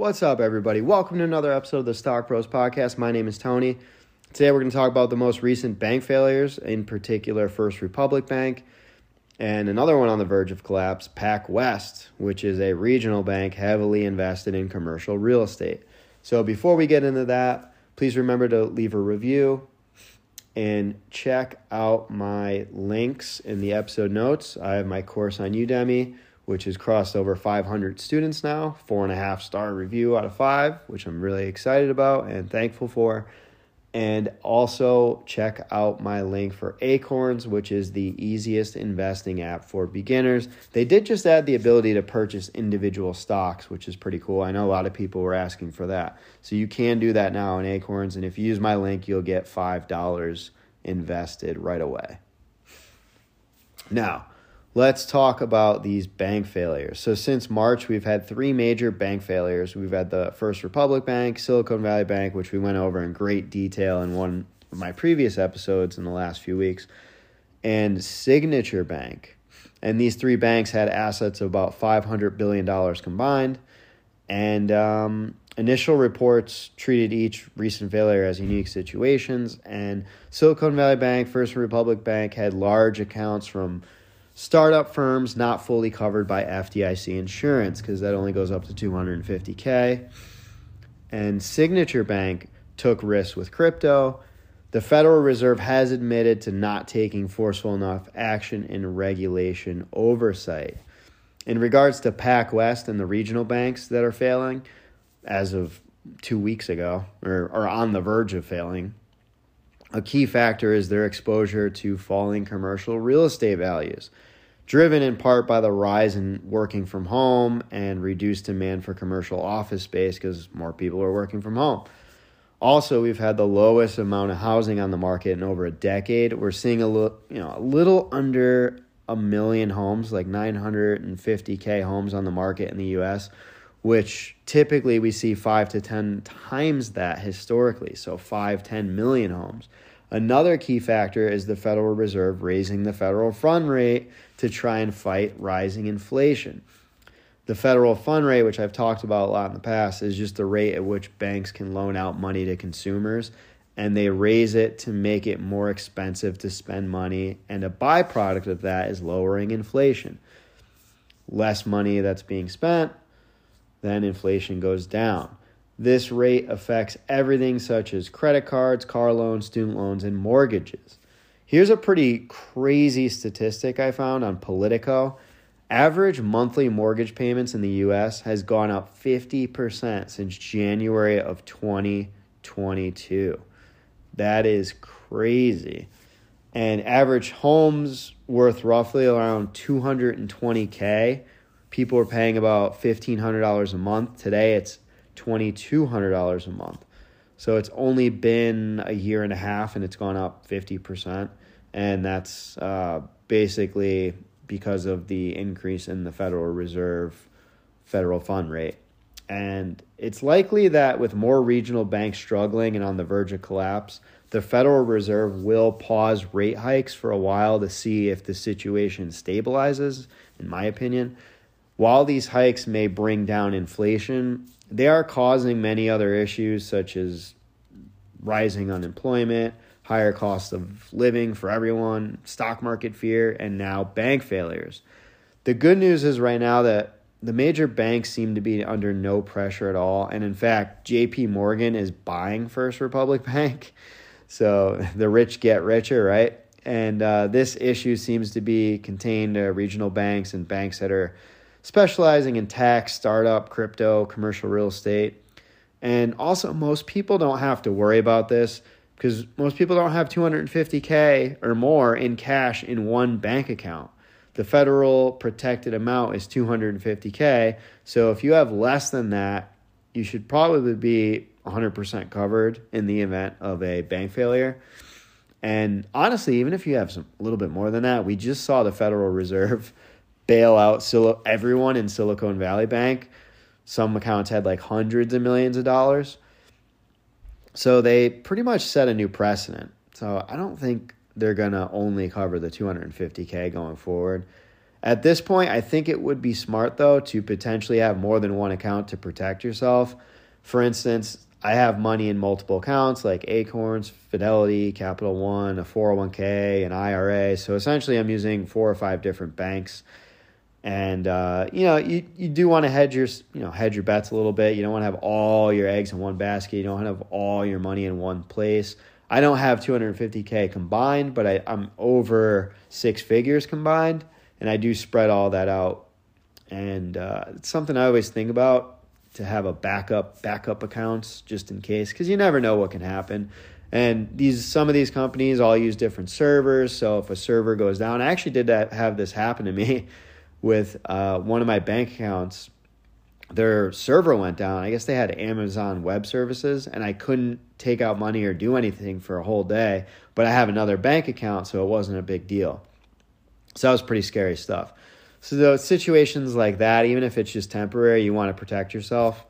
What's up, everybody? Welcome to another episode of the Stock Bros Podcast. My name is Tony. Today, we're going to talk about the most recent bank failures, in particular, First Republic Bank, and another one on the verge of collapse, PacWest, which is a regional bank heavily invested in commercial real estate. So, before we get into that, please remember to leave a review and check out my links in the episode notes. I have my course on Udemy which has crossed over 500 students now, four and a half star review out of five, which I'm really excited about and thankful for. And also check out my link for Acorns, which is the easiest investing app for beginners. They did just add the ability to purchase individual stocks, which is pretty cool. I know a lot of people were asking for that. So you can do that now in Acorns. And if you use my link, you'll get $5 invested right away. Now, Let's talk about these bank failures. So, since March, we've had three major bank failures. We've had the First Republic Bank, Silicon Valley Bank, which we went over in great detail in one of my previous episodes in the last few weeks, and Signature Bank. And these three banks had assets of about $500 billion combined. And um, initial reports treated each recent failure as unique situations. And Silicon Valley Bank, First Republic Bank had large accounts from startup firms not fully covered by FDIC insurance because that only goes up to 250K. And Signature Bank took risks with crypto. The Federal Reserve has admitted to not taking forceful enough action in regulation oversight. In regards to PacWest and the regional banks that are failing, as of two weeks ago, or, or on the verge of failing, a key factor is their exposure to falling commercial real estate values driven in part by the rise in working from home and reduced demand for commercial office space because more people are working from home. Also, we've had the lowest amount of housing on the market in over a decade. We're seeing a little, you know, a little under a million homes, like 950k homes on the market in the US, which typically we see 5 to 10 times that historically. So 5 10 million homes. Another key factor is the Federal Reserve raising the federal fund rate to try and fight rising inflation. The federal fund rate, which I've talked about a lot in the past, is just the rate at which banks can loan out money to consumers, and they raise it to make it more expensive to spend money. And a byproduct of that is lowering inflation. Less money that's being spent, then inflation goes down. This rate affects everything such as credit cards, car loans, student loans, and mortgages. Here's a pretty crazy statistic I found on Politico. Average monthly mortgage payments in the US has gone up 50% since January of 2022. That is crazy. And average homes worth roughly around 220k. People are paying about $1500 a month. Today it's $2,200 a month. So it's only been a year and a half and it's gone up 50%. And that's uh, basically because of the increase in the Federal Reserve federal fund rate. And it's likely that with more regional banks struggling and on the verge of collapse, the Federal Reserve will pause rate hikes for a while to see if the situation stabilizes, in my opinion. While these hikes may bring down inflation, they are causing many other issues such as rising unemployment, higher cost of living for everyone, stock market fear, and now bank failures. The good news is right now that the major banks seem to be under no pressure at all. And in fact, JP Morgan is buying First Republic Bank. So the rich get richer, right? And uh, this issue seems to be contained to regional banks and banks that are specializing in tax, startup, crypto, commercial real estate. And also, most people don't have to worry about this because most people don't have 250K or more in cash in one bank account. The federal protected amount is 250K. So if you have less than that, you should probably be 100% covered in the event of a bank failure. And honestly, even if you have some, a little bit more than that, we just saw the Federal Reserve bail out everyone in Silicon Valley Bank. Some accounts had like hundreds of millions of dollars. So they pretty much set a new precedent. So I don't think they're going to only cover the 250K going forward. At this point, I think it would be smart, though, to potentially have more than one account to protect yourself. For instance, I have money in multiple accounts like Acorns, Fidelity, Capital One, a 401k, an IRA. So essentially, I'm using four or five different banks. And uh, you know, you, you do want to hedge your you know hedge your bets a little bit. You don't want to have all your eggs in one basket. You don't want to have all your money in one place. I don't have 250k combined, but I, I'm over six figures combined, and I do spread all that out. And uh, it's something I always think about to have a backup backup accounts just in case, because you never know what can happen. And these some of these companies all use different servers, so if a server goes down, I actually did that have this happen to me with uh, one of my bank accounts their server went down. I guess they had Amazon Web Services, and I couldn't take out money or do anything for a whole day. But I have another bank account, so it wasn't a big deal. So that was pretty scary stuff. So those situations like that, even if it's just temporary, you want to protect yourself.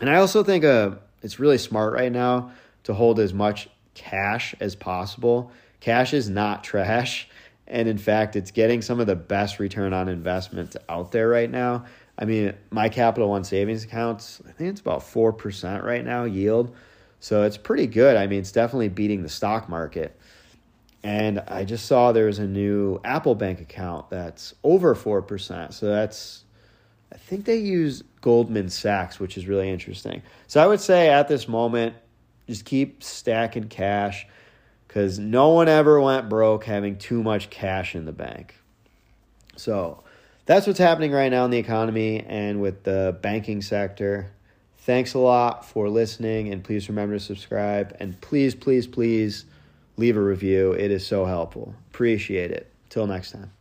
And I also think uh, it's really smart right now to hold as much cash as possible. Cash is not trash. And in fact, it's getting some of the best return on investment out there right now. I mean, my Capital One savings accounts, I think it's about 4% right now yield. So it's pretty good. I mean, it's definitely beating the stock market. And I just saw there's a new Apple Bank account that's over 4%. So that's, I think they use Goldman Sachs, which is really interesting. So I would say at this moment, just keep stacking cash because no one ever went broke having too much cash in the bank. So, that's what's happening right now in the economy and with the banking sector. Thanks a lot for listening, and please remember to subscribe. And please, please, please leave a review. It is so helpful. Appreciate it. Till next time.